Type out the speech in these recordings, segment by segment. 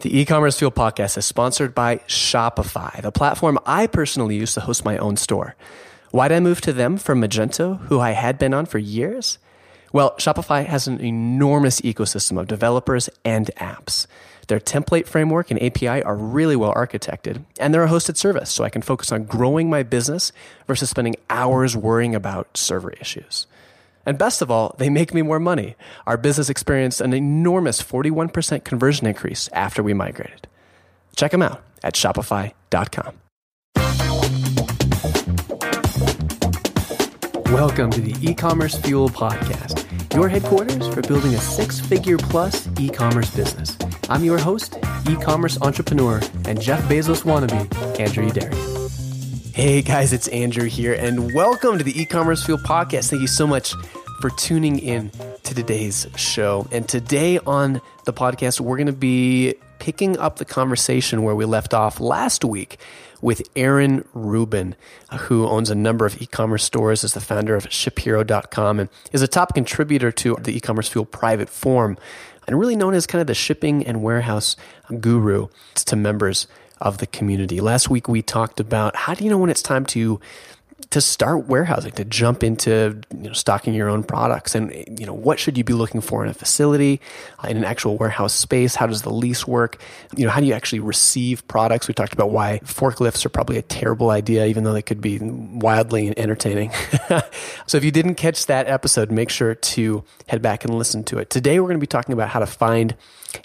The e-commerce fuel podcast is sponsored by Shopify, the platform I personally use to host my own store. Why'd I move to them from Magento, who I had been on for years? Well, Shopify has an enormous ecosystem of developers and apps. Their template framework and API are really well architected, and they're a hosted service, so I can focus on growing my business versus spending hours worrying about server issues. And best of all, they make me more money. Our business experienced an enormous 41% conversion increase after we migrated. Check them out at shopify.com. Welcome to the e-commerce fuel podcast, your headquarters for building a six-figure plus e-commerce business. I'm your host, e-commerce entrepreneur, and Jeff Bezos wannabe, Andrew Youderian. Hey guys, it's Andrew here, and welcome to the e-commerce fuel podcast. Thank you so much for tuning in to today's show. And today on the podcast, we're going to be picking up the conversation where we left off last week with Aaron Rubin, uh, who owns a number of e-commerce stores, is the founder of shiphero.com and is a top contributor to the e-commerce fuel private forum and really known as kind of the shipping and warehouse guru to members of the community. Last week we talked about how do you know when it's time to to start warehousing, to jump into you know, stocking your own products, and you know what should you be looking for in a facility, uh, in an actual warehouse space? How does the lease work? You know, how do you actually receive products? We talked about why forklifts are probably a terrible idea, even though they could be wildly entertaining. so if you didn't catch that episode, make sure to head back and listen to it. Today we're going to be talking about how to find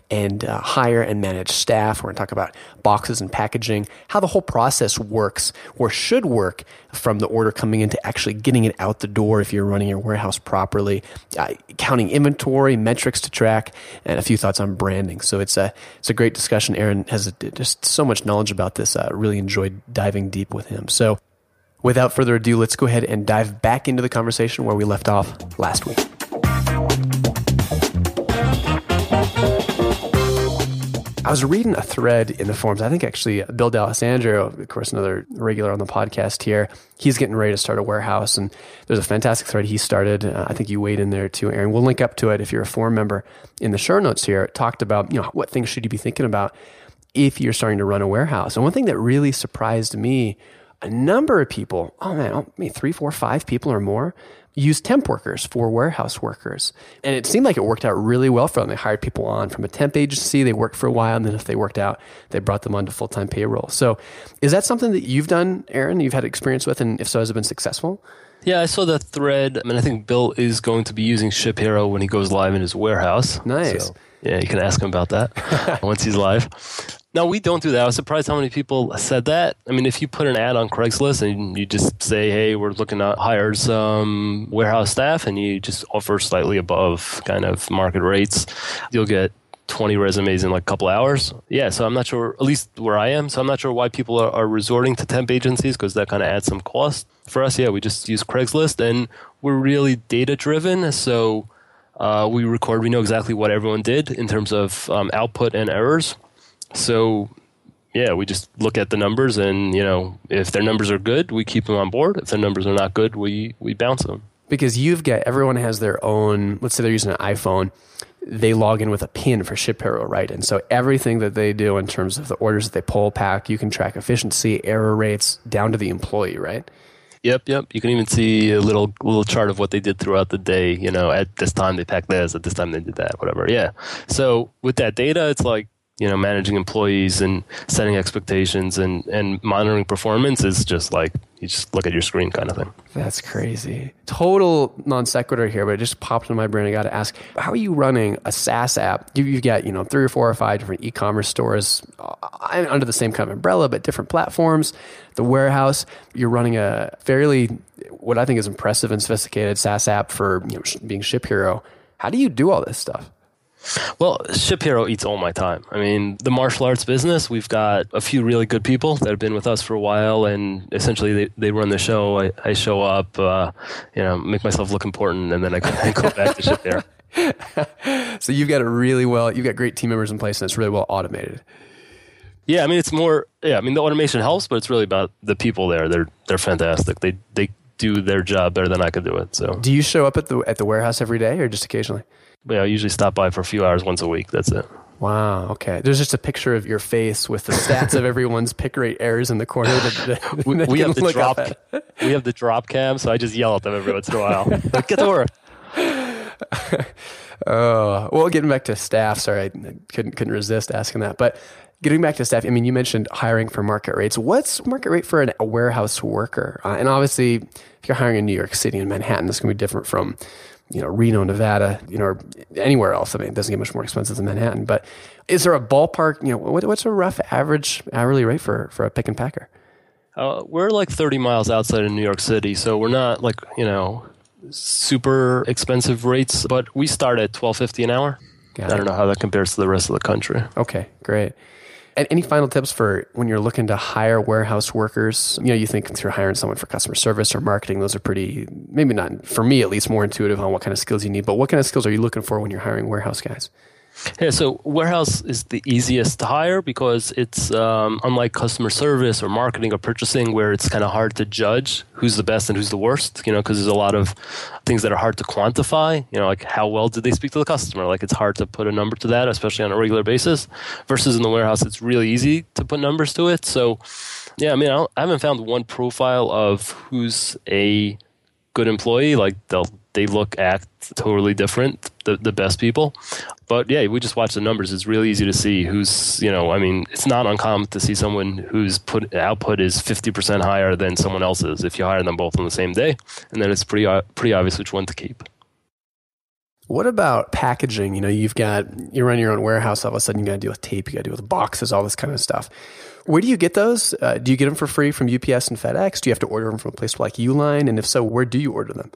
and uh, hire and manage staff. We're going to talk about boxes and packaging, how the whole process works or should work from the order coming in to actually getting it out the door if you're running your warehouse properly, uh, counting inventory, metrics to track, and a few thoughts on branding. So it's a it's a great discussion. Aaron has just so much knowledge about this. I really enjoyed diving deep with him. So without further ado, let's go ahead and dive back into the conversation where we left off last week. I was reading a thread in the forums. I think actually Bill D'Alessandro, of course, another regular on the podcast here, he's getting ready to start a warehouse. And there's a fantastic thread he started. Uh, I think you weighed in there too, Aaron. We'll link up to it if you're a forum member in the show notes here. It talked about, you know, what things should you be thinking about if you're starting to run a warehouse. And one thing that really surprised me, a number of people, oh man, oh, maybe three, four, five people or more use temp workers for warehouse workers. And it seemed like it worked out really well for them. They hired people on from a temp agency, they worked for a while, and then if they worked out, they brought them onto full time payroll. So is that something that you've done, Aaron, you've had experience with? And if so, has it been successful? Yeah, I saw that thread. I mean, I think Bill is going to be using ShipHero when he goes live in his warehouse. Nice. So, yeah, you can ask him about that once he's live. No, we don't do that. I was surprised how many people said that. I mean, if you put an ad on Craigslist and you just say, "Hey, we're looking to hire some warehouse staff," and you just offer slightly above kind of market rates, you'll get 20 resumes in like a couple hours. Yeah, so I'm not sure, at least where I am, so I'm not sure why people are, are resorting to temp agencies because that kind of adds some cost. For us, yeah, we just use Craigslist and we're really data driven. So uh, we record, we know exactly what everyone did in terms of um, output and errors. So yeah, we just look at the numbers, and you know, if their numbers are good, we keep them on board. If their numbers are not good, we we bounce them. Because you've got everyone has their own. Let's say they're using an iPhone. They log in with a PIN for ShipHero, right? And so everything that they do in terms of the orders that they pull, pack, you can track efficiency, error rates down to the employee, right? Yep, yep. You can even see a little little chart of what they did throughout the day. You know, at this time they packed this, at this time they did that, whatever. Yeah. So with that data, it's like you know managing employees and setting expectations and and monitoring performance is just like you just look at your screen kind of thing. That's crazy. Total non sequitur here but it just popped in my brain. I got to ask how are you running a saas app? You've got you know three or four or five different e-commerce stores uh, under the same kind of umbrella but different platforms the warehouse. You're running a fairly what i think is impressive and sophisticated saas app for you know, being ShipHero how do you do all this stuff well, ShipHero eats all my time. I mean, the martial arts business, we've got a few really good people that have been with us for a while, and essentially they, they run the show. I, I show up, uh, you know, make myself look important, and then I, I go back to ShipHero. so you've got it really well. You've got great team members in place, and it's really well automated. Yeah, I mean, it's more. Yeah, I mean, the automation helps, but it's really about the people there. They're they're fantastic. They they do their job better than I could do it. So, do you show up at the at the warehouse every day, or just occasionally? Yeah, I usually stop by for a few hours once a week. That's it. Wow. Okay. There's just a picture of your face with the stats of everyone's pick rate errors in the corner. That, that we, we have the drop. We have the drop cam, so I just yell at them every once in a while. Like, Get to work. Oh, well, getting back to staff. Sorry, I couldn't couldn't resist asking that. But getting back to staff, I mean, you mentioned hiring for market rates. What's market rate for an, a warehouse worker? Uh, and obviously, if you're hiring in New York City and Manhattan, this going to be different from you know Reno, Nevada, you know, or anywhere else. I mean, it doesn't get much more expensive than Manhattan. But is there a ballpark? You know, what, what's a rough average hourly rate for for a pick and packer? Uh, we're like 30 miles outside of New York City, so we're not like you know super expensive rates, but we start at 12.50 an hour. Got I it. don't know how that compares to the rest of the country. Okay, great. Any final tips for when you're looking to hire warehouse workers? You know, you think through hiring someone for customer service or marketing, those are pretty, maybe not, for me at least, more intuitive on what kind of skills you need. But what kind of skills are you looking for when you're hiring warehouse guys? Yeah, so warehouse is the easiest to hire because it's um, unlike customer service or marketing or purchasing, where it's kind of hard to judge who's the best and who's the worst. You know, because there's a lot of things that are hard to quantify. You know, like how well did they speak to the customer? Like it's hard to put a number to that, especially on a regular basis. Versus in the warehouse, it's really easy to put numbers to it. So, yeah, I mean, I, I haven't found one profile of who's a good employee. Like they'll they look act totally different. The the best people, but yeah, we just watch the numbers. It's really easy to see who's you know. I mean, it's not uncommon to see someone whose put output is fifty percent higher than someone else's if you hire them both on the same day, and then it's pretty uh, pretty obvious which one to keep. What about packaging? You know, you've got, you run your own warehouse, all of a sudden you got to deal with tape, you got to deal with boxes, all this kind of stuff. Where do you get those? Uh, do you get them for free from UPS and FedEx? Do you have to order them from a place like Uline? And if so, where do you order them?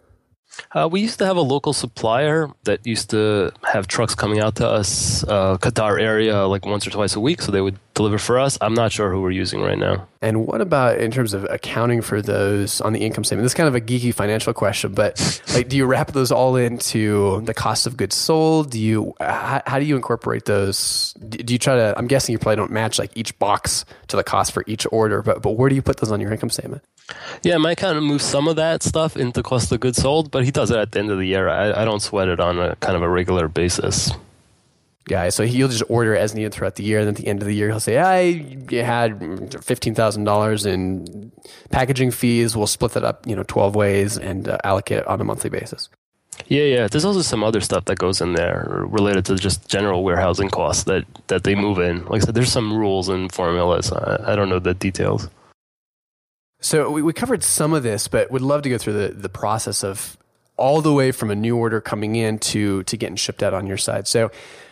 Uh, we used to have a local supplier that used to have trucks coming out to us, uh, Qatar area, like once or twice a week, so they would deliver for us. I'm not sure who we're using right now. And what about in terms of accounting for those on the income statement? This is kind of a geeky financial question, but like, do you wrap those all into the cost of goods sold? Do you how, how do you incorporate those? Do you try to? I'm guessing you probably don't match like each box to the cost for each order, but but where do you put those on your income statement? Yeah, my kind of moves some of that stuff into cost of goods sold, but he does it at the end of the year. I, I don't sweat it on a kind of a regular basis. guy. So he'll just order as needed throughout the year. And at the end of the year, he'll say, I had $15,000 in packaging fees. We'll split that up, you know, 12 ways and uh, allocate it on a monthly basis. Yeah, yeah. There's also some other stuff that goes in there related to just general warehousing costs that, that they move in. Like I said, there's some rules and formulas. I, I don't know the details. So we, we covered some of this, but would love to go through the, the process of all the way from a new order coming in to, to getting shipped out on your side. So,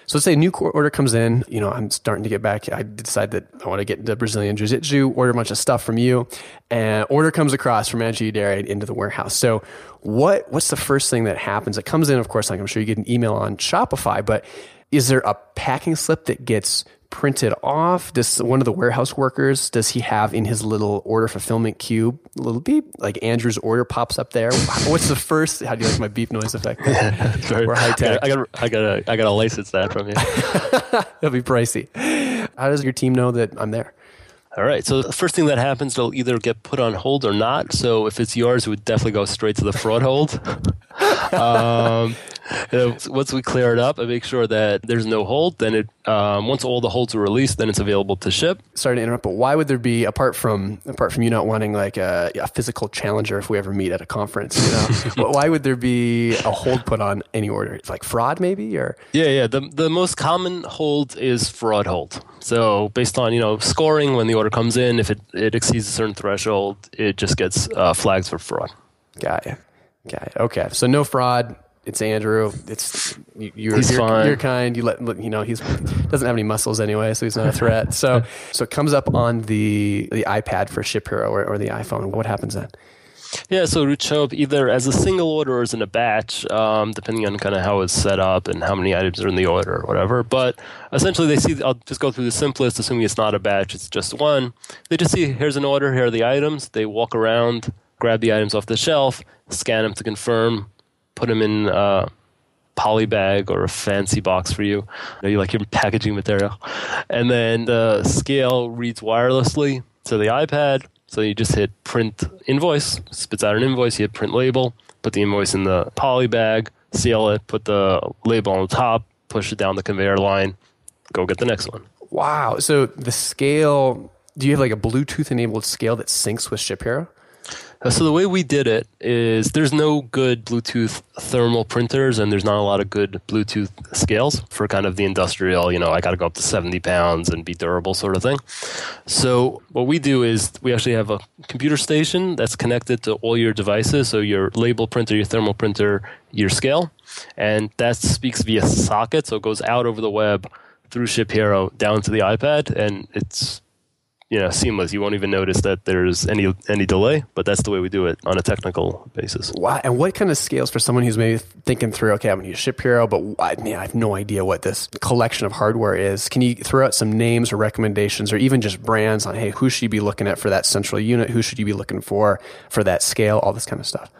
so let's say a new order comes in, you know, I'm starting to get back. I decide that I want to get into Brazilian Jiu Jitsu, order a bunch of stuff from you, and order comes across from Angie Dairy into the warehouse. So what, what's the first thing that happens? It comes in, of course, like I'm sure you get an email on Shopify, but is there a packing slip that gets printed off? Does one of the warehouse workers does he have in his little order fulfillment cube little beep like Andrew's order pops up there? What's the first? How do you like my beep noise effect? Very, We're high tech. I got I got I got to license that from you. That'll be pricey. How does your team know that I'm there? All right. So the first thing that happens, it'll either get put on hold or not. So if it's yours, it would definitely go straight to the fraud hold. um, know, once we clear it up and make sure that there's no hold, then it um, once all the holds are released, then it's available to ship. Sorry to interrupt, but why would there be apart from apart from you not wanting like a, a physical challenger if we ever meet at a conference? You know, why would there be a hold put on any order? It's like fraud, maybe, or Yeah, yeah. The the most common hold is fraud hold. So based on you know scoring when the order comes in, if it, it exceeds a certain threshold, it just gets uh, flagged for fraud. Got you. Got you. Okay. So no fraud. It's Andrew. It's you, you're, He's you're, you're kind. You let let- you know he's doesn't have any muscles anyway, so he's not a threat. So so it comes up on the the iPad for Ship Hero or, or the iPhone. What happens then? Yeah, so it would show up either as a single order or as in a batch, um, depending on kind of how it's set up and how many items are in the order or whatever. But essentially, they see. I'll just go through the simplest, assuming it's not a batch, it's just one. They just see here's an order, here are the items. They walk around, grab the items off the shelf, scan them to confirm, put them in. a poly bag or a fancy box for you. You, like your packaging material. And then the scale reads wirelessly to the iPad. So you just hit print invoice, spits out an invoice, you hit print label, put the invoice in the poly bag, seal it, put the label on the top, push it down the conveyor line, go get the next one. Wow. So the scale, do you have like a Bluetooth enabled scale that syncs with Ship Hero? Uh, Uh, so the way we did it is there's no good Bluetooth thermal printers, and there's not a lot of good Bluetooth scales for kind of the industrial. You know, I got to go up to 70 pounds and be durable sort of thing. So what we do is we actually have a computer station that's connected to all your devices. So your label printer, your thermal printer, your scale, and that speaks via socket. So it goes out over the web through Ship Hero down to the iPad, and it's you know seamless. You won't even notice that there's any any delay. But that's the way we do it on a technical basis. Wow. And what kind of scales for someone who's maybe thinking through? Okay, I'm going to use Ship Hero, but I mean, I have no idea what this collection of hardware is. Can you throw out some names or recommendations, or even just brands on hey, who should you be looking at for that central unit? Who should you be looking for for that scale? All this kind of stuff.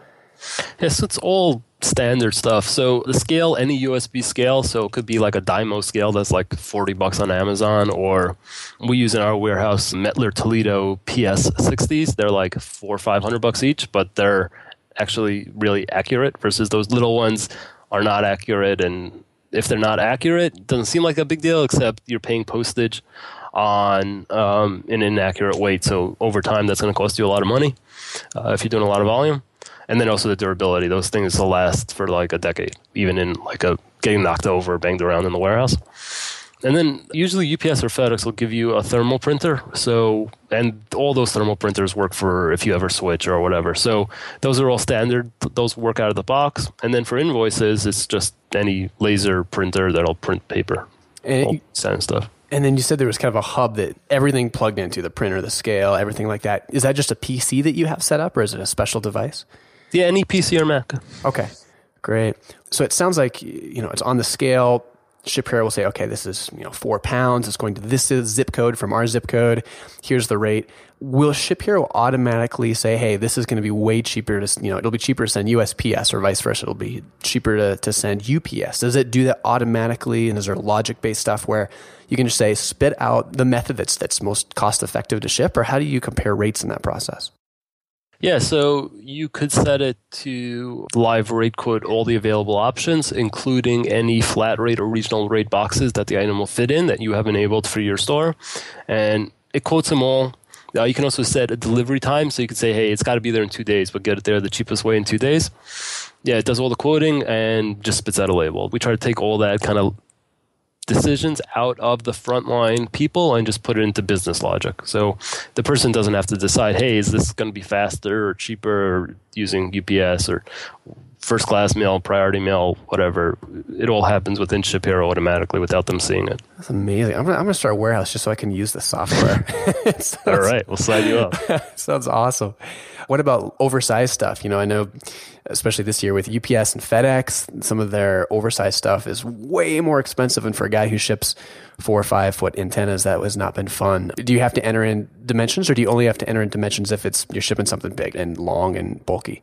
Yes, it's all standard stuff. So the scale, any USB scale, so it could be like a Dymo scale that's like 40 bucks on Amazon, or we use in our warehouse Mettler Toledo PS60s. They're like four or 500 bucks each, but they're actually really accurate versus those little ones are not accurate. And if they're not accurate, it doesn't seem like a big deal, except you're paying postage on um, an inaccurate weight. So over time, that's going to cost you a lot of money uh, if you're doing a lot of volume and then also the durability. Those things will last for like a decade, even in like a getting knocked over, banged around in the warehouse. And then usually UPS or FedEx will give you a thermal printer. So, and all those thermal printers work for if you ever switch or whatever. So those are all standard. Those work out of the box. And then for invoices, it's just any laser printer that'll print paper. And standard stuff. And then you said there was kind of a hub that everything plugged into the printer, the scale, everything like that. Is that just a PC that you have set up, or is it a special device? Yeah, any PC or Mac. Okay, great. So it sounds like you know it's on the scale. Shiphero will say, okay, this is you know four pounds. It's going to this is zip code from our zip code. Here's the rate. Will Ship Hero automatically say, hey, this is going to be way cheaper to you know it'll be cheaper to send USPS or vice versa. It'll be cheaper to, to send UPS. Does it do that automatically? And is there logic based stuff where you can just say spit out the method that's that's most cost effective to ship, or how do you compare rates in that process? Yeah, so you could set it to live rate quote all the available options, including any flat rate or regional rate boxes that the item will fit in that you have enabled for your store. And it quotes them all. Uh, you can also set a delivery time, so you could say, hey, it's got to be there in two days, but get it there the cheapest way in two days. Yeah, it does all the quoting and just spits out a label. We try to take all that kind of decisions out of the frontline people and just put it into business logic. So the person doesn't have to decide, hey, is this going to be faster or cheaper using UPS or first class mail, priority mail, whatever. It all happens within Ship Hero automatically without them seeing it. That's amazing. I'm going to start a warehouse just so I can use the software. sounds, all right, we'll sign you up. sounds awesome. What about oversized stuff? You know, I know, especially this year with UPS and FedEx, some of their oversized stuff is way more expensive. And for a guy who ships four or five foot antennas, that has not been fun. Do you have to enter in dimensions, or do you only have to enter in dimensions if it's you're shipping something big and long and bulky?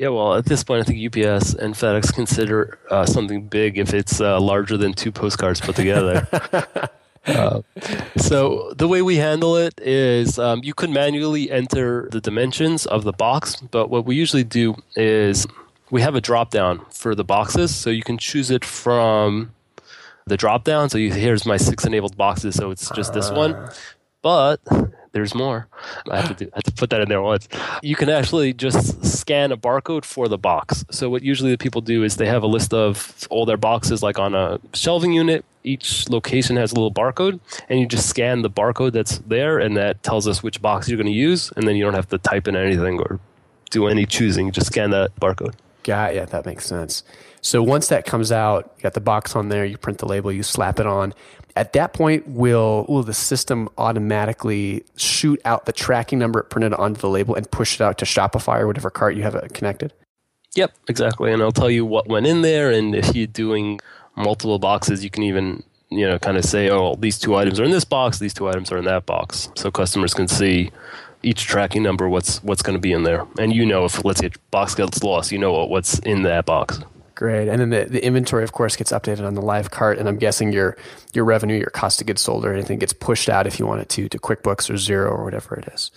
Yeah, well, at this point, I think UPS and FedEx consider uh, something big if it's uh, larger than two postcards put together. Uh, so the way we handle it is um, you could manually enter the dimensions of the box, but what we usually do is we have a drop down for the boxes, so you can choose it from the drop down. So you, here's my six enabled boxes, so it's just this one. Ah. But there's more. I have to do, I have to put that in there once. You can actually just scan a barcode for the box. So what usually the people do is they have a list of all their boxes like on a shelving unit. Each location has a little barcode, and you just scan the barcode that's there, and that tells us which box you're going to use, and then you don't have to type in anything or do any choosing. You just scan that barcode. Got yeah, that makes sense. So once that comes out, you got the box on there, you print the label, you slap it on. At that point, will will the system automatically shoot out the tracking number it printed onto the label and push it out to Shopify or whatever cart you have it connected? Yep, exactly. And I'll tell you what went in there, and if you're doing multiple boxes, you can even you know kind of say, oh, these two items are in this box, these two items are in that box, so customers can see each tracking number what's what's going to be in there, and you know if let's say a box gets lost, you know what's in that box. Great. And then the, the inventory, of course, gets updated on the live cart. And I'm guessing your your revenue, your cost of goods sold, or anything gets pushed out if you want it to to QuickBooks or Xero or whatever it is.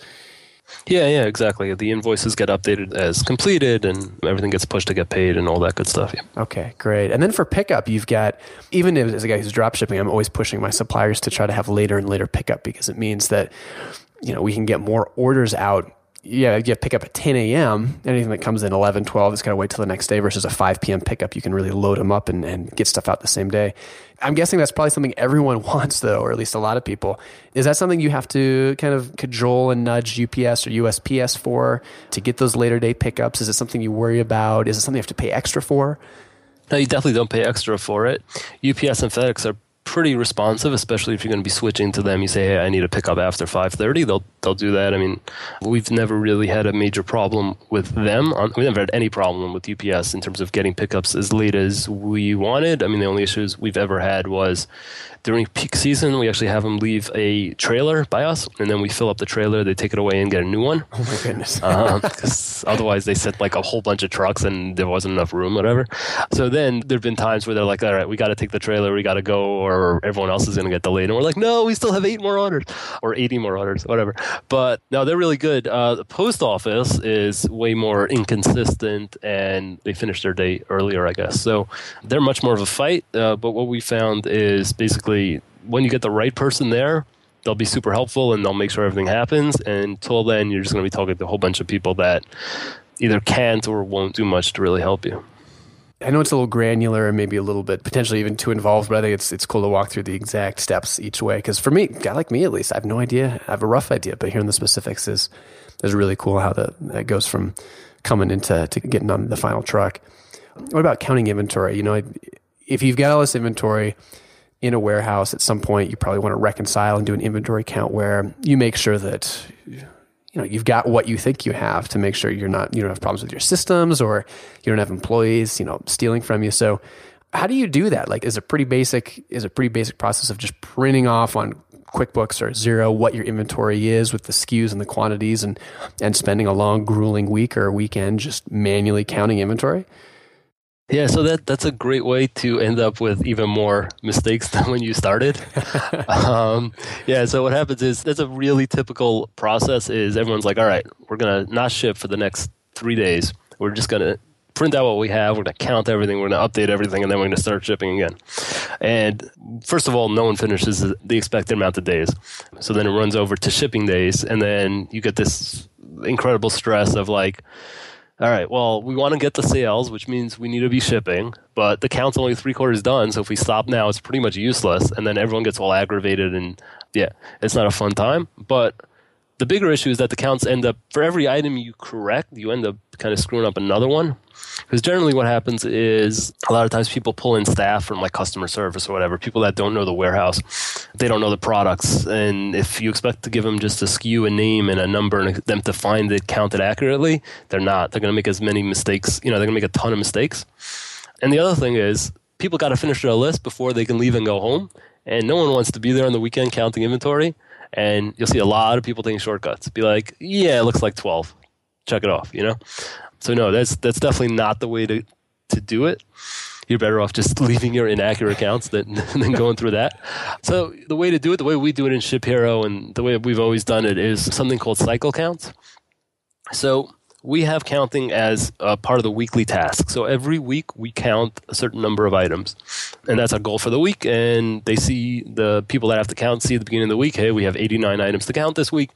Yeah, yeah, exactly. The invoices get updated as completed and everything gets pushed to get paid and all that good stuff. Yeah. Okay, great. And then for pickup, you've got, even as a guy who's drop shipping, I'm always pushing my suppliers to try to have later and later pickup because it means that, you know, we can get more orders out yeah, you pick up at 10 a.m. Anything that comes in 11, 12 is got to wait till the next day versus a 5 p.m. pickup. You can really load them up and, and get stuff out the same day. I'm guessing that's probably something everyone wants, though, or at least a lot of people. Is that something you have to kind of cajole and nudge UPS or USPS for to get those later day pickups? Is it something you worry about? Is it something you have to pay extra for? No, you definitely don't pay extra for it. UPS and FedEx are pretty responsive, especially if you're going to be switching to them. You say, "Hey, I need a pickup after 5:30." They'll they'll do that. I mean, we've never really had a major problem with them. We never had any problem with UPS in terms of getting pickups as late as we wanted. I mean, the only issues we've ever had was during peak season, we actually have them leave a trailer by us, and then we fill up the trailer. They take it away and get a new one. Oh my goodness! Because uh, otherwise, they sent like a whole bunch of trucks, and there wasn't enough room, whatever. So then there've been times where they're like, "All right, we got to take the trailer. We got to go, or everyone else is going to get delayed." And we're like, "No, we still have eight more orders, or eighty more orders, whatever." But no, they're really good. Uh, the post office is way more inconsistent, and they finish their day earlier, I guess. So they're much more of a fight. Uh, but what we found is basically when you get the right person there, they'll be super helpful and they'll make sure everything happens. And until then, you're just going to be talking to a whole bunch of people that either can't or won't do much to really help you. I know it's a little granular and maybe a little bit potentially even too involved, but I think it's it's cool to walk through the exact steps each way. Because for me, guy like me at least, I have no idea. I have a rough idea, but hearing the specifics is is really cool. How that that goes from coming into to getting on the final truck. What about counting inventory? You know, if you've got all this inventory, in a warehouse at some point you probably want to reconcile and do an inventory count where you make sure that you know you've got what you think you have to make sure you're not you don't have problems with your systems or you don't have employees you know stealing from you. So how do you do that? Like is a pretty basic is a pretty basic process of just printing off on QuickBooks or Xero what your inventory is with the SKUs and the quantities and and spending a long grueling week or weekend just manually counting inventory yeah, so that that's a great way to end up with even more mistakes than when you started. um, yeah, so what happens is that's a really typical process. Is everyone's like, all right, we're gonna not ship for the next three days. We're just gonna print out what we have. We're gonna count everything. We're gonna update everything, and then we're gonna start shipping again. And first of all, no one finishes the expected amount of days. So then it runs over to shipping days, and then you get this incredible stress of like all right, well, we want to get the sales, which means we need to be shipping, but the count's only three quarters done. So if we stop now, it's pretty much useless. And then everyone gets all aggravated, and yeah, it's not a fun time. But the bigger issue is that the counts end up, for every item you correct, you end up kind of screwing up another one. Because generally, what happens is a lot of times people pull in staff from like customer service or whatever, people that don't know the warehouse, they don't know the products. And if you expect to give them just a SKU, a name, and a number, and them to find it counted accurately, they're not. They're going to make as many mistakes, you know, they're going to make a ton of mistakes. And the other thing is, people got to finish their list before they can leave and go home. And no one wants to be there on the weekend counting inventory. And you'll see a lot of people taking shortcuts. Be like, yeah, it looks like 12. Check it off, you know? So no, that's that's definitely not the way to to do it. You're better off just leaving your inaccurate accounts than than going through that. So the way to do it, the way we do it in ShipHero, and the way we've always done it, is something called cycle counts. So we have counting as part of the weekly task. So every week we count a certain number of items. And that's our goal for the week. And they see the people that have to count see at the beginning of the week, hey, we have 89 items to count this week.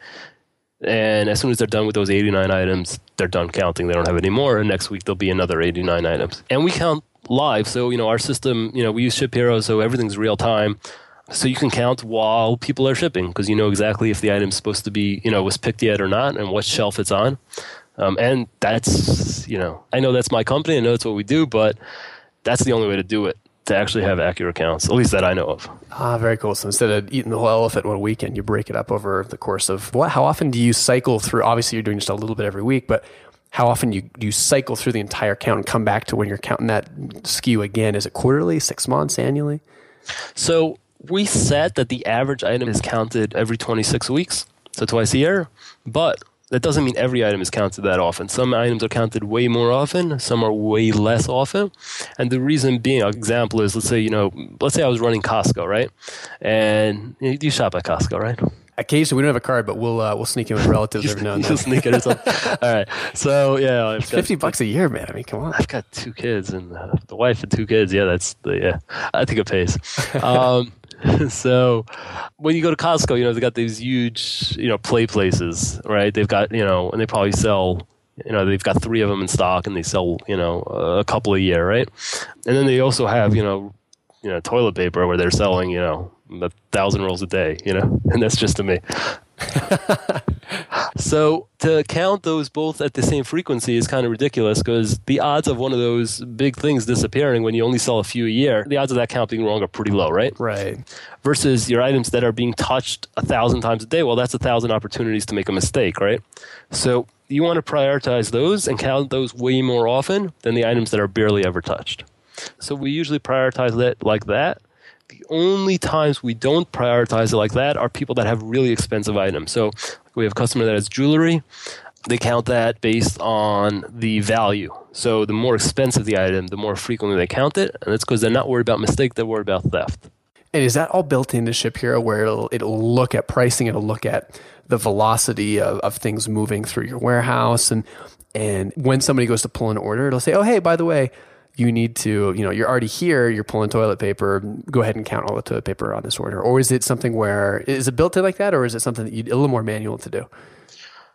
And as soon as they're done with those 89 items, they're done counting. They don't have any more. And next week, there'll be another 89 items. And we count live. So, you know, our system, you know, we use ShipHero, so everything's real time. So you can count while people are shipping because you know exactly if the item's supposed to be, you know, was picked yet or not and what shelf it's on. Um, and that's, you know, I know that's my company. I know that's what we do, but that's the only way to do it to actually have accurate counts, at least that I know of. Ah, very cool. So instead of eating the whole elephant one weekend, you break it up over the course of what? How often do you cycle through? Obviously, you're doing just a little bit every week, but how often you do you cycle through the entire count and come back to when you're counting that SKU again? Is it quarterly, six months, annually? So we set that the average item is counted every 26 weeks, so twice a year. But that doesn't mean every item is counted that often. Some items are counted way more often, some are way less often. And the reason being, an example is let's say, you know, let's say I was running Costco, right? And you shop at Costco, right? occasionally we don't have a card, but we'll uh, we'll sneak in with relatives every now and then. Sneak it or something. All right. So yeah, I've got, Fifty bucks a year, man. I mean, come on. I've got two kids and uh, the wife and two kids. Yeah, that's the yeah. I think it pays. Um, so when you go to Costco, you know they've got these huge you know play places, right? They've got you know, and they probably sell. You know they've got three of them in stock, and they sell you know a couple a year, right? And then they also have you know you know toilet paper where they're selling you know a thousand rolls a day, you know, and that's just to me. so to count those both at the same frequency is kind of ridiculous because the odds of one of those big things disappearing when you only sell a few a year, the odds of that count being wrong are pretty low, right? Right. Versus your items that are being touched a thousand times a day. Well, that's a thousand opportunities to make a mistake, right? So you want to prioritize those and count those way more often than the items that are barely ever touched. So we usually prioritize it like that. The only times we don't prioritize it like that are people that have really expensive items. So we have a customer that has jewelry. They count that based on the value. So the more expensive the item, the more frequently they count it, and that's because they're not worried about mistake; they're worried about theft. And is that all built into Ship Hero where it'll, it'll look at pricing, it'll look at the velocity of, of things moving through your warehouse and and when somebody goes to pull an order, it'll say, "Oh, hey, by the way, you need to, you know, you're already here, you're pulling toilet paper, go ahead and count all the toilet paper on this order. Or is it something where, is it built in like that, or is it something that you, a little more manual to do?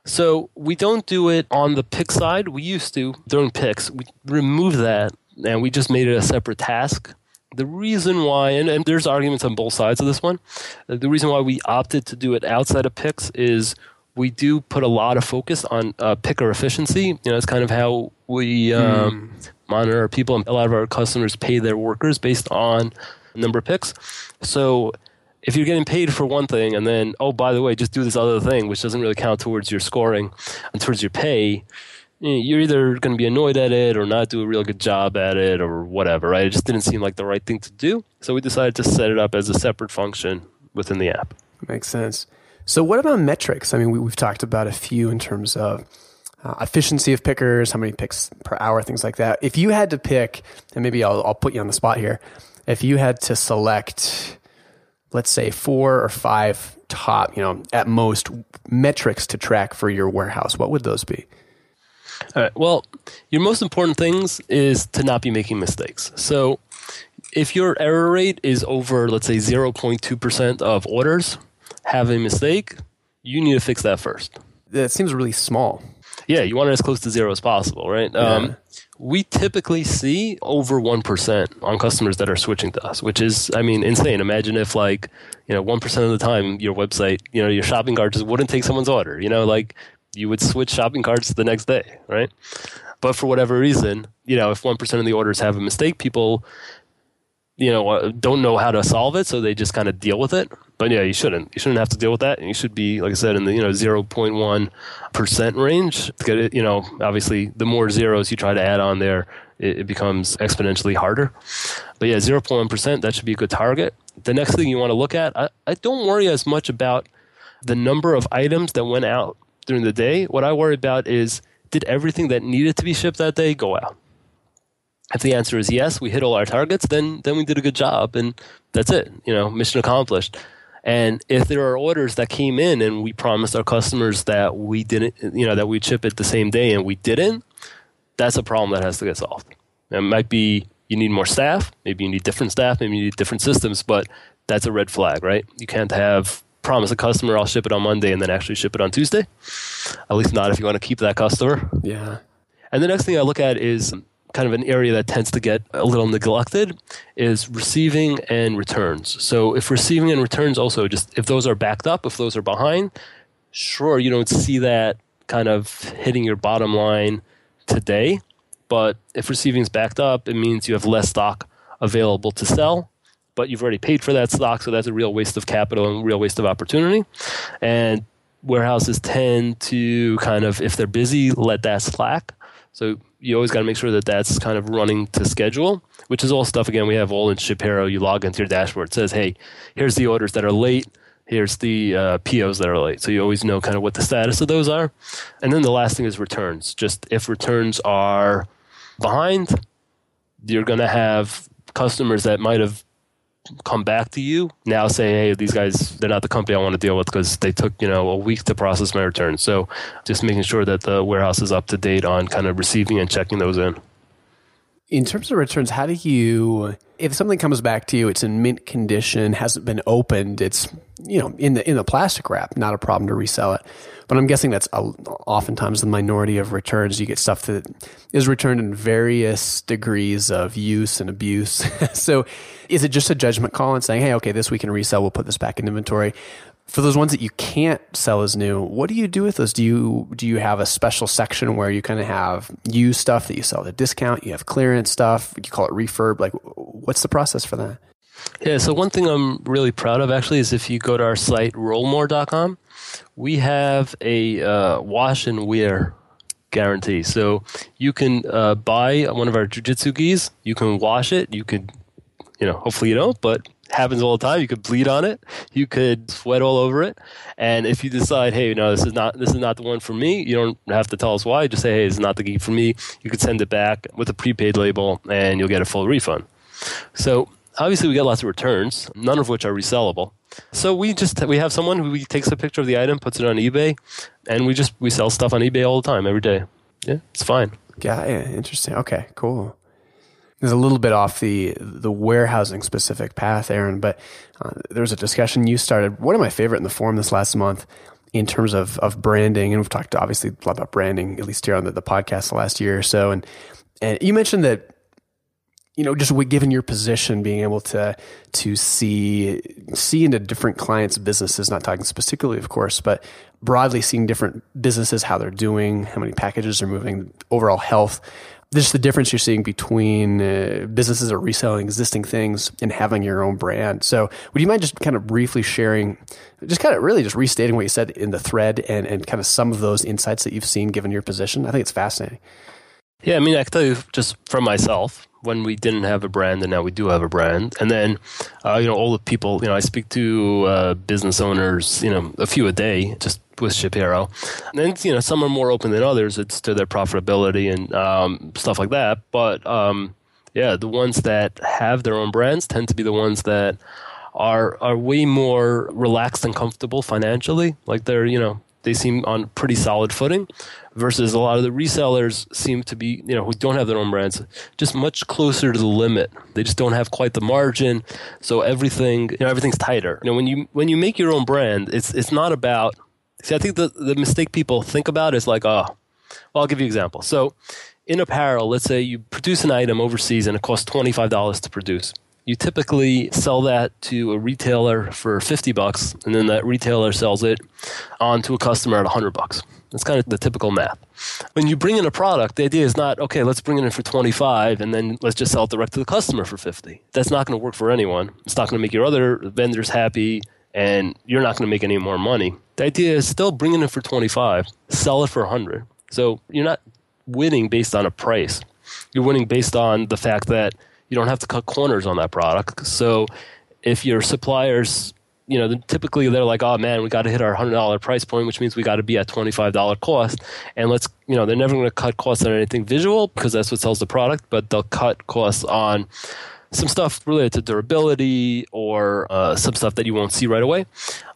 So we don't do it on the pick side. We used to during picks. We removed that and we just made it a separate task. The reason why, and, and there's arguments on both sides of this one, the reason why we opted to do it outside of picks is we do put a lot of focus on uh, picker efficiency. You know, it's kind of how we um, mm monitor our people. And A lot of our customers pay their workers based on number of picks. So if you're getting paid for one thing and then, oh, by the way, just do this other thing, which doesn't really count towards your scoring and towards your pay, eh, you're either going to be annoyed at it or not do a real good job at it or whatever, right? It just didn't seem like the right thing to do. So we decided to set it up as a separate function within the app. Makes sense. So, what about metrics? I mean, we, have talked about a few in terms of uh, efficiency of pickers, how many picks per hour, things like that. If you had to pick, and maybe I'll, I'll put you on the spot here, if you had to select, let's say four or five top, you know, at most metrics to track for your warehouse, what would those be? All right. Well, your most important things is to not be making mistakes. So, if your error rate is over, let's say, 0.2% of orders have a mistake, you need to fix that first. That seems really small. Yeah, you want it as close to zero as possible, right? Yeah. Um, we typically see over 1% on customers that are switching to us, which is, I mean, insane. Imagine if, like, you know, 1% of the time your website, you know, your shopping cart just wouldn't take someone's order. You know, like you would switch shopping carts the next day, right? But for whatever reason, you know, if 1% of the orders have a mistake, people you know uh, don't know how to solve it so they just kind of deal with it. But yeah you shouldn't. You shouldn't have to deal with that. You should be like i said in the you know 0.1% range. To get it you know obviously the more zeros you try to add on there it, it becomes exponentially harder. But yeah 0.1% that should be a good target. The next thing you want to look at I, I don't worry as much about the number of items that went out during the day. What i worry about is did everything that needed to be shipped that day go out if the answer is yes, we hit all our targets, then then we did a good job, and that's it. You know, mission accomplished. And if there are orders that came in and we promised our customers that we didn't, you know, that we'd ship it the same day and we didn't, that's a problem that has to get solved. It might be you need more staff, maybe you need different staff, maybe you need different systems, but that's a red flag, right? You can't have promise a customer I'll ship it on Monday and then actually ship it on Tuesday. At least not if you want to keep that customer. Yeah. And the next thing I look at is kind of an area that tends to get a little neglected is receiving and returns. So if receiving and returns also just if those are backed up, if those are behind, sure you don't see that kind of hitting your bottom line today, but if receiving is backed up, it means you have less stock available to sell, but you've already paid for that stock, so that's a real waste of capital and real waste of opportunity. And warehouses tend to kind of if they're busy, let that slack. So you always got to make sure that that's kind of running to schedule, which is all stuff, again, we have all in ShipHero. You log into your dashboard. It says, hey, here's the orders that are late. Here's the uh, POs that are late. So you always know kind of what the status of those are. And then the last thing is returns. Just if returns are behind, you're going to have customers that might have come back to you now saying, hey, these guys, they're not the company I want to deal with because they took, you know, a week to process my return. So just making sure that the warehouse is up to date on kind of receiving and checking those in. In terms of returns, how do you if something comes back to you, it's in mint condition, hasn't been opened, it's you know in the in the plastic wrap, not a problem to resell it. But I'm guessing that's a, oftentimes the minority of returns. You get stuff that is returned in various degrees of use and abuse. so, is it just a judgment call and saying, "Hey, okay, this we can resell. We'll put this back in inventory." For those ones that you can't sell as new, what do you do with those? Do you do you have a special section where you kind of have used stuff that you sell at a discount? You have clearance stuff. You call it refurb. Like, what's the process for that? Yeah. So one thing I'm really proud of actually is if you go to our site rollmore.com, we have a uh, wash and wear guarantee. So you can uh, buy one of our jujitsu gis. You can wash it. You could, you know, hopefully you don't, but happens all the time. You could bleed on it. You could sweat all over it. And if you decide, hey, no, this is not this is not the one for me, you don't have to tell us why. Just say, hey, is not the gi for me. You could send it back with a prepaid label, and you'll get a full refund. So obviously, we get lots of returns, none of which are resellable. So we just we have someone who takes a picture of the item, puts it on eBay, and we just we sell stuff on eBay all the time, every day. Yeah, it's fine. Yeah, yeah interesting. Okay, cool is a little bit off the the warehousing specific path, Aaron. But uh, there was a discussion you started. One of my favorite in the forum this last month in terms of of branding, and we've talked obviously a lot about branding at least here on the, the podcast the last year or so. And and you mentioned that you know, just given your position, being able to to see see into different clients' businesses, not talking specifically, of course, but broadly seeing different businesses, how they're doing, how many packages are moving, overall health just the difference you're seeing between uh, businesses are reselling existing things and having your own brand. So, would you mind just kind of briefly sharing, just kind of really just restating what you said in the thread and, and kind of some of those insights that you've seen given your position? I think it's fascinating. Yeah, I mean, I can tell you just from myself when we didn't have a brand and now we do have a brand. And then, uh, you know, all the people, you know, I speak to uh, business owners, you know, a few a day just with ShipHero. And, then, you know, some are more open than others. It's to their profitability and um, stuff like that. But, um, yeah, the ones that have their own brands tend to be the ones that are are way more relaxed and comfortable financially. Like they're, you know, they seem on pretty solid footing versus a lot of the resellers seem to be, you know, who don't have their own brands, just much closer to the limit. They just don't have quite the margin. So everything, you know, everything's tighter. You know, when you when you make your own brand, it's it's not about See, I think the the mistake people think about is like, oh, well, I'll give you an example. So in apparel, let's say you produce an item overseas and it costs $25 to produce you typically sell that to a retailer for 50 bucks and then that retailer sells it on to a customer at 100 bucks. That's kind of the typical math. When you bring in a product the idea is not okay let's bring it in for 25 and then let's just sell it direct to the customer for 50 that's not going to work for anyone. It's not going to make your other vendors happy and you're not going to make any more money. The idea is still bring it in for 25 sell it for 100 so you're not winning based on a price. You're winning based on the fact that you don't have to cut corners on that product. So if your suppliers, you know, typically they're like, oh man, we got to hit our hundred dollar price point, which means we got to be at twenty five dollar cost. And let's, you know, they're never going to cut costs on anything visual because that's what sells the product, but they'll cut costs on some stuff related to durability or uh, some stuff that you won't see right away.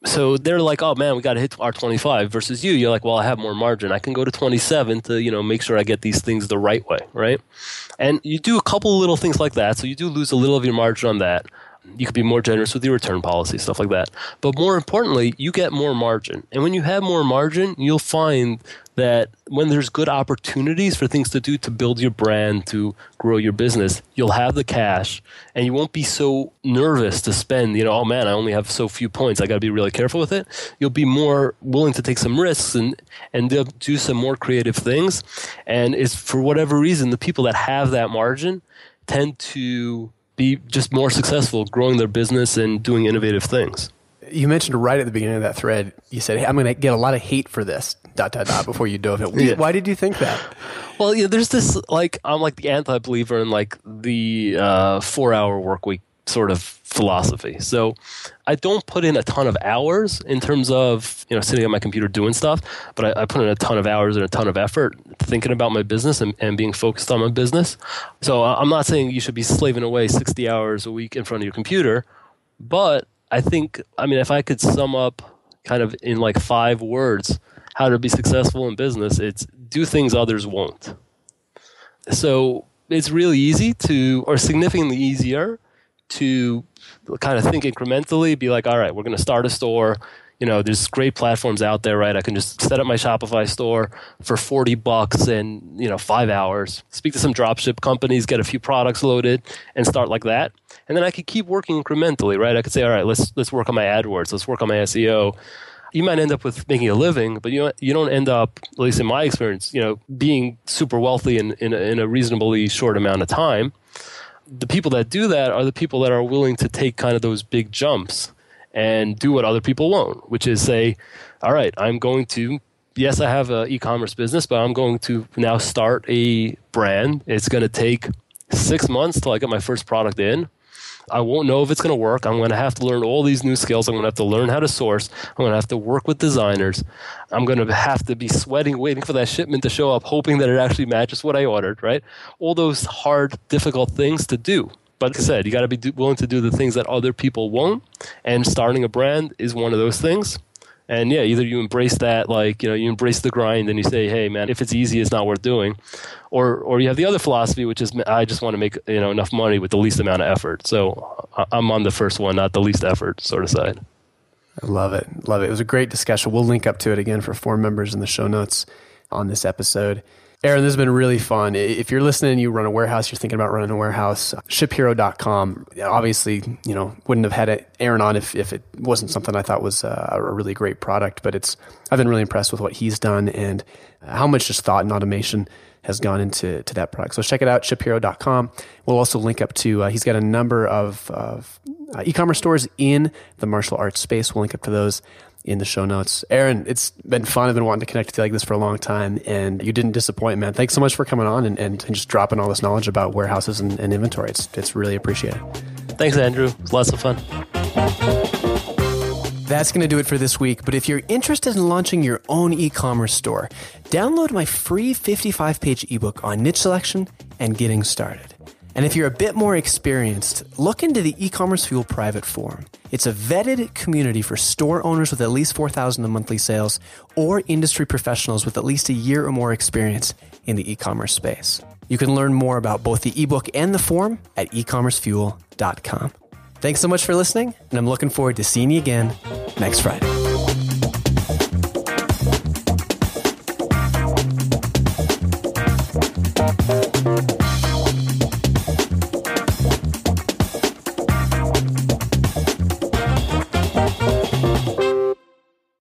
So they're like, oh man, we got to hit our 25 versus you. You're like, well, I have more margin. I can go to 27 to, you know, make sure I get these things the right way, right? And you do a couple little things like that. So you do lose a little of your margin on that. You could be more generous with your return policy, stuff like that. But more importantly, you get more margin. And when you have more margin, you'll find that when there's good opportunities for things to do to build your brand, to grow your business, you'll have the cash and you won't be so nervous to spend, you know, oh man, I only have so few points. I got to be really careful with it. You'll be more willing to take some risks and, and do some more creative things. And it's for whatever reason, the people that have that margin tend to be just more successful growing their business and doing innovative things. You mentioned right at the beginning of that thread, you said, hey, I'm going to get a lot of hate for this dot dot dot before you dove it. Yeah. Why did you think that? Well, yeah, there's this like I'm like the anti-believer in like the uh, four-hour work week sort of philosophy. So I don't put in a ton of hours in terms of you know sitting at my computer doing stuff, but I, I put in a ton of hours and a ton of effort thinking about my business and, and being focused on my business. So I'm not saying you should be slaving away 60 hours a week in front of your computer, but I think I mean if I could sum up kind of in like five words how to be successful in business, it's do things others won't. So it's really easy to, or significantly easier to kind of think incrementally, be like, all right, we're going to start a store. You know, there's great platforms out there, right? I can just set up my Shopify store for 40 bucks in, you know, five hours, speak to some dropship companies, get a few products loaded and start like that. And then I could keep working incrementally, right? I could say, all right, let's, let's work on my AdWords. Let's work on my SEO you might end up with making a living, but you you don't end up, at least in my experience, you know, being super wealthy in in a, in a reasonably short amount of time. The people that do that are the people that are willing to take kind of those big jumps and do what other people won't, which is say, all right, I'm going to yes, I have an e-commerce business, but I'm going to now start a brand. It's going to take six months till I get my first product in. I won't know if it's going to work. I'm going to have to learn all these new skills. I'm going to have to learn how to source. I'm going to have to work with designers. I'm going to have to be sweating, waiting for that shipment to show up, hoping that it actually matches what I ordered, right? All those hard, difficult things to do. But like I said, you got to be willing to do the things that other people won't. And starting a brand is one of those things. And yeah, either you embrace that, like, you know, you embrace the grind and you say, hey, man, if it's easy, it's not worth doing. Or, or you have the other philosophy, which is, I just want to make, you know, enough money with the least amount of effort. So I'm on the first one, not the least effort sort of side. I love it. Love it. It was a great discussion. We'll link up to it again for four members in the show notes on this episode. Aaron, this has been really fun. If you're listening, and you run a warehouse, you're thinking about running a warehouse, shiphero.com. Obviously, you know, wouldn't have had it, Aaron on if, if it wasn't something I thought was uh, a really great product, but it's, I've been really impressed with what he's done and how much just thought and automation has gone into to that product. So check it out, shiphero.com. We'll also link up to, uh, he's got a number of, of uh, e-commerce stores in the martial arts space. We'll link up to those in the show notes. Aaron, it's been fun. I've been wanting to connect with you like this for a long time, and you didn't disappoint, man. Thanks so much for coming on and, and, and just dropping all this knowledge about warehouses and, and inventory. It's, it's really appreciated. Thanks, Andrew. Lots of fun. That's going to do it for this week. But if you're interested in launching your own e commerce store, download my free 55 page ebook on niche selection and getting started. And if you're a bit more experienced, look into the e-commerce fuel private forum. It's a vetted community for store owners with at least 4,000 in monthly sales or industry professionals with at least a year or more experience in the e-commerce space. You can learn more about both the ebook and the forum at ecommercefuel.com. Thanks so much for listening, and I'm looking forward to seeing you again next Friday.